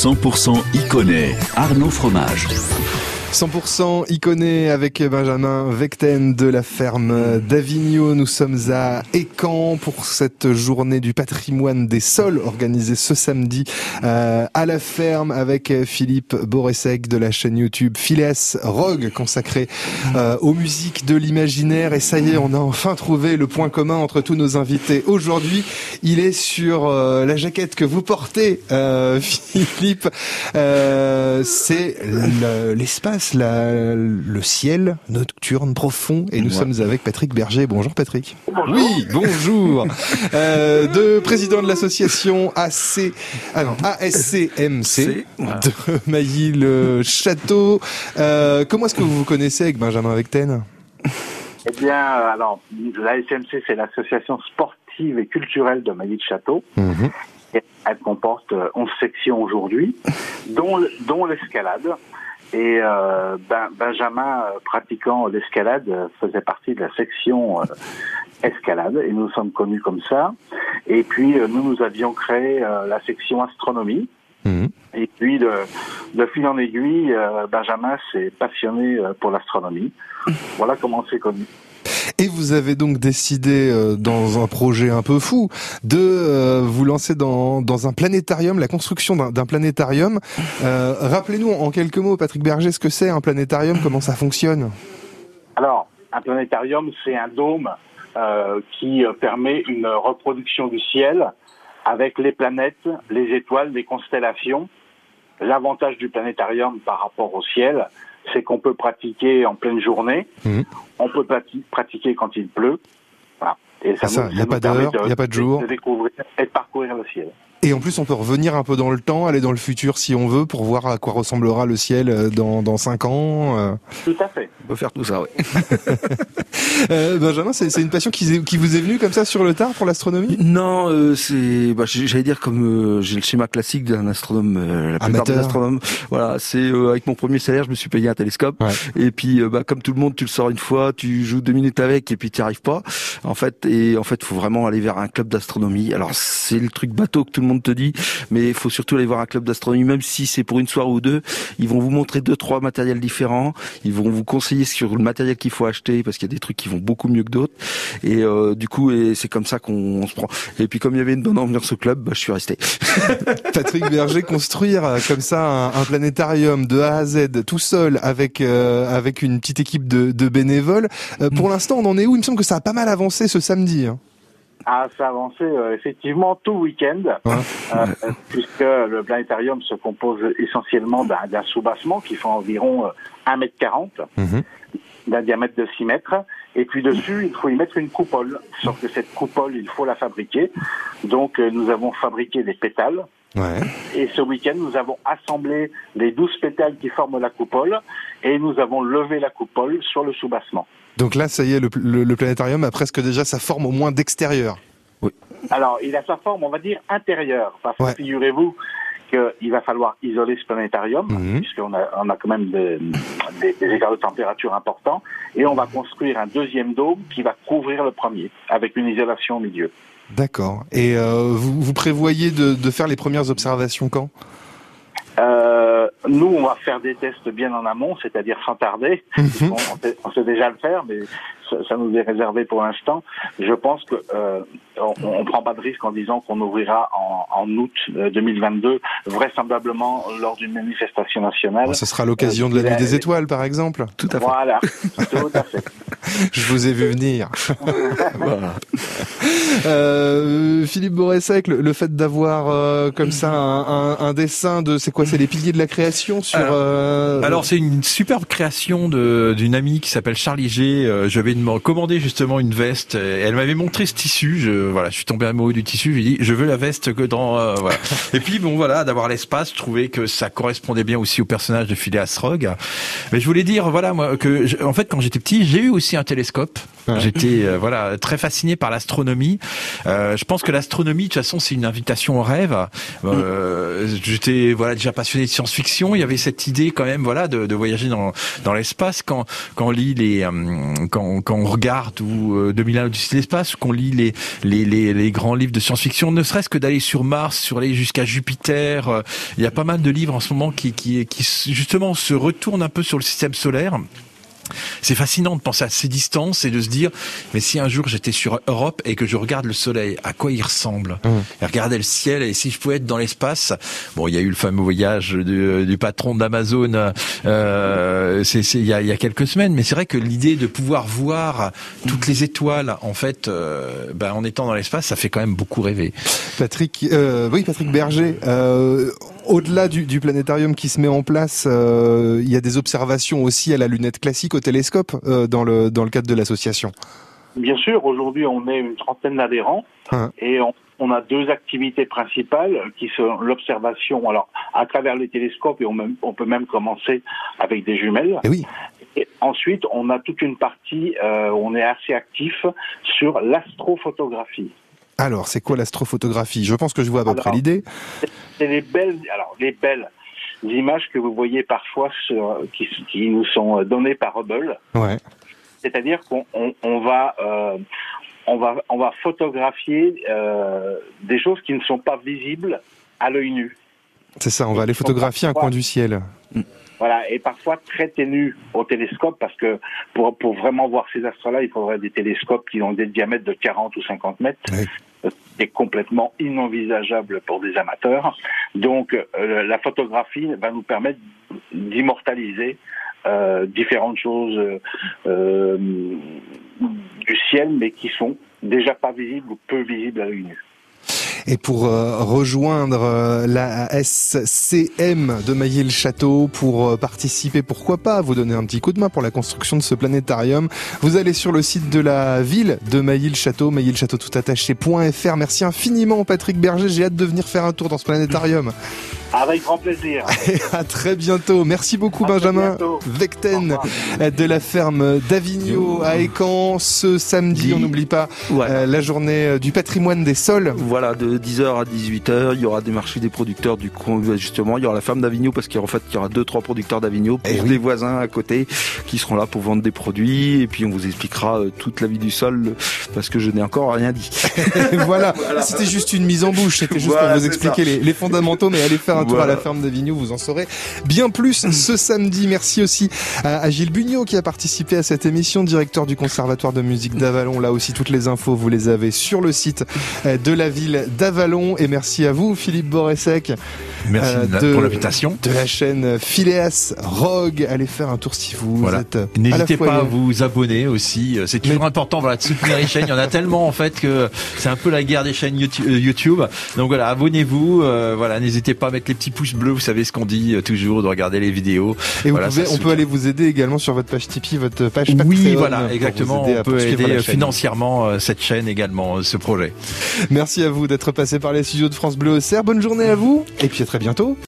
100% Iconé, Arnaud Fromage. 100% Iconé avec Benjamin Vecten de la ferme d'Avignon. Nous sommes à Écan pour cette journée du patrimoine des sols organisée ce samedi euh, à la ferme avec Philippe Boressec de la chaîne YouTube Phileas Rogue consacrée euh, aux musiques de l'imaginaire. Et ça y est, on a enfin trouvé le point commun entre tous nos invités. Aujourd'hui, il est sur euh, la jaquette que vous portez, Philippe. C'est l'espace le ciel nocturne profond. Et nous sommes avec Patrick Berger. Bonjour Patrick. Oui, bonjour. euh, de président de l'association AC, ah non, ASCMC de Mailly-le-Château. Euh, comment est-ce que vous vous connaissez avec Benjamin Vecten Eh bien, alors, l'ASCMC, c'est l'association sportive et culturelle de Mailly-le-Château. Mhm. Elle comporte 11 sections aujourd'hui, dont, dont l'escalade. Et euh, ben, Benjamin, euh, pratiquant l'escalade, euh, faisait partie de la section escalade, et nous sommes connus comme ça. Et puis, nous, nous avions créé la section astronomie. Mhm. Et puis, de, de, fil en aiguille, Benjamin s'est passionné pour l'astronomie. Voilà comment on s'est connus. Et vous avez donc décidé, euh, dans un projet un peu fou, de euh, vous lancer dans, dans un planétarium, la construction d'un planétarium. Euh, rappelez-nous en quelques mots, Patrick Berger, ce que c'est un planétarium, comment ça fonctionne? Alors, un planétarium, c'est un dôme qui permet une reproduction du ciel avec les planètes, les étoiles, les constellations. L'avantage du planétarium par rapport au ciel, c'est qu'on peut pratiquer en pleine journée, mmh. On peut pratiquer quand il pleut. Voilà. Et ça, il n'y a pas d'heure, il n'y a pas de jour. De découvrir et de parcourir le ciel. Et en plus, on peut revenir un peu dans le temps, aller dans le futur si on veut, pour voir à quoi ressemblera le ciel euh, dans, dans 5 ans. Euh. Tout à fait. On peut faire tout ça, oui. euh, Benjamin, c'est une passion qui, qui, vous est venue comme ça sur le tard pour l'astronomie? Non, euh, c'est, bah, j'allais dire comme j'ai le schéma classique d'un astronome, la plupart des astronomes. Voilà, c'est avec mon premier salaire, je me suis payé un télescope. Et puis, bah, comme tout le monde, tu le sors une fois, tu joues deux minutes avec, et puis tu n'y arrives pas. En fait, et en fait, faut vraiment aller vers un club d'astronomie. Alors, c'est le truc bateau que tout le monde monde te dit, mais il faut surtout aller voir un club d'astronomie, même si c'est pour une soirée ou deux. Ils vont vous montrer deux, trois matériels différents. Ils vont vous conseiller sur le matériel qu'il faut acheter parce qu'il y a des trucs qui vont beaucoup mieux que d'autres. Et euh, du coup, et c'est comme ça qu'on se prend. Et puis comme il y avait une bonne ambiance au club, bah, je suis resté. Patrick Berger, construire euh, comme ça un, planétarium de A à Z tout seul avec euh, avec une petite équipe de, de bénévoles. pour mm. l'instant, on en est où? Il me semble que ça a pas mal avancé ce samedi. Hein. Ah, ça avancé euh, effectivement tout week-end, euh, puisque le planétarium se compose essentiellement d'un soubassement qui fait environ 1m40, euh, mhm. d'un diamètre de 6 mètres, et puis dessus, il faut y mettre une coupole. Sauf que cette coupole, il faut la fabriquer. Donc, nous avons fabriqué des pétales. Ouais. Et ce week-end, nous avons assemblé les 12 pétales qui forment la coupole, et nous avons levé la coupole sur le soubassement. Donc là, ça y est, le, planétarium a presque déjà sa forme au moins d'extérieur. Oui. Alors, il a sa forme, on va dire, intérieure. Parce que figurez-vous qu'il va falloir isoler ce planétarium, mhm. puisqu'on a, on a quand même des, écarts de température importants, et on va construire un deuxième dôme qui va couvrir le premier, avec une isolation au milieu. D'accord. Et euh, vous, vous, prévoyez de, de, faire les premières observations quand? Euh, nous, on va faire des tests bien en amont, c'est-à-dire sans tarder. Mhm. on, sait, déjà le faire, mais ça, nous est réservé pour l'instant. Je pense que euh, on, prend pas de risque en disant qu'on ouvrira en, août 2022, euh, vraisemblablement lors d'une manifestation nationale. ce sera l'occasion de la nuit des étoiles, par exemple. Tout à fait. Voilà, tout à fait. Je vous ai vu venir. euh, Philippe Boressec, le, fait d'avoir euh, comme ça un, un, dessin de, c'est quoi, c'est les piliers de la création sur. Alors, euh, alors c'est une superbe création d'une amie qui s'appelle Charlie G. je vais me commander justement une veste. Elle m'avait montré ce tissu. Je, voilà, je suis tombé amoureux du tissu. J'ai dit, je veux la veste que dans. Euh, voilà. Et puis bon, voilà, d'avoir l'espace, je trouvais que ça correspondait bien aussi au personnage de Phileas Rogue. Mais je voulais dire, voilà, moi, que en fait, quand j'étais petit, j'ai eu aussi un télescope. J'étais euh, voilà très fasciné par l'astronomie. Euh, je pense que l'astronomie, de toute façon, c'est une invitation au rêve. Euh, J'étais voilà déjà passionné de science-fiction. Il y avait cette idée quand même voilà de, de voyager dans, dans l'espace quand quand on lit les euh, quand, quand on regarde ou 2001 Odyssée de l'espace, qu'on lit les, les, les les grands livres de science-fiction, ne serait-ce que d'aller sur Mars, sur aller jusqu'à Jupiter. il y a pas mal de livres en ce moment qui qui qui justement se retournent un peu sur le système solaire. C'est fascinant de penser à ces distances et de se dire, mais si un jour j'étais sur Europe et que je regarde le soleil, à quoi il ressemble mmh. Et regarder le ciel et si je pouvais être dans l'espace. Bon, il y a eu le fameux voyage du, du patron d'Amazon, euh, c'est il y a, y a, quelques semaines, mais c'est vrai que l'idée de pouvoir voir toutes les étoiles, en fait, euh, ben, en étant dans l'espace, ça fait quand même beaucoup rêver. Patrick, euh, oui, Patrick Berger. Euh, au-delà du, du, planétarium qui se met en place, euh, il y a des observations aussi à la lunette classique, au télescope, euh, dans, le, dans le cadre de l'association. Bien sûr, aujourd'hui on est une trentaine d'adhérents hein. et on, on, a deux activités principales qui sont l'observation, alors à travers les télescopes et on, même, on, peut même commencer avec des jumelles. Et oui. Et ensuite, on a toute une partie, euh, on est assez actif sur l'astrophotographie. Alors, c'est quoi l'astrophotographie? Je pense que je vois à peu près l'idée. C'est les belles, alors les belles images que vous voyez parfois sur, qui, qui nous sont données par Hubble. Ouais. C'est-à-dire qu'on on, on va euh, on va on va photographier euh, des choses qui ne sont pas visibles à l'œil nu. C'est ça, on va aller photographier un coin du ciel. Voilà, et parfois très ténu au télescope, parce que pour, pour vraiment voir ces astres-là, il faudrait des télescopes qui ont des diamètres de 40 ou 50 mètres. Est complètement inenvisageable pour des amateurs. Donc euh, la photographie va nous permettre d'immortaliser euh, différentes choses euh, du ciel, mais qui sont déjà pas visibles ou peu visibles à l'œil nu. Et pour euh, rejoindre euh, la SCM de Mailly-le-Château, pour euh, participer, pourquoi pas, vous donner un petit coup de main pour la construction de ce planétarium, vous allez sur le site de la ville de Mailly-le-Château, mailly-le-château tout. Merci infiniment Patrick Berger, j'ai hâte de venir faire un tour dans ce planétarium. Avec grand plaisir. à très bientôt. Merci beaucoup Benjamin Vecten de la ferme d'Avignon à Écan. Ce samedi, on n'oublie pas euh, la journée euh, du patrimoine des sols. Voilà, de 10h à 18h, il y aura des marchés des producteurs du justement, il y aura la ferme d'Avignon parce qu'en fait, il y aura deux trois producteurs d'Avignon plus eh des voisins à côté qui seront là pour vendre des produits. Et puis on vous expliquera euh, toute la vie du sol parce que je n'ai encore rien dit. voilà, c'était juste une mise en bouche, c'était juste pour vous expliquer les, les, fondamentaux mais allez faire un tour à la ferme d'Avignon, vous en saurez bien plus ce samedi. Merci aussi à, Gilles Bugnot qui a participé à cette émission, directeur du Conservatoire de musique d'Avalon. Là aussi, toutes les infos, vous les avez sur le site euh, de la ville d'Avalon. Et merci à vous, Philippe Boressec. Merci euh, pour l'invitation. De la chaîne Phileas Rogue. Allez faire un tour si vous êtes. N'hésitez pas à vous abonner aussi. C'est toujours important voilà, de soutenir les chaînes. Il y en a tellement en fait que c'est un peu la guerre des chaînes YouTube. Donc voilà, abonnez-vous. Euh, voilà, n'hésitez pas à mettre les petits pouces bleus. Vous savez ce qu'on dit euh, toujours, de regarder les vidéos. Et on peut aller vous aider également sur votre page Tipeee, votre page Patreon. Oui, voilà, exactement. On peut aider financièrement cette chaîne également, ce projet. Merci à vous d'être passé par les studios de France Bleu Auxerre. Bonne journée à vous. Et puis à très bientôt.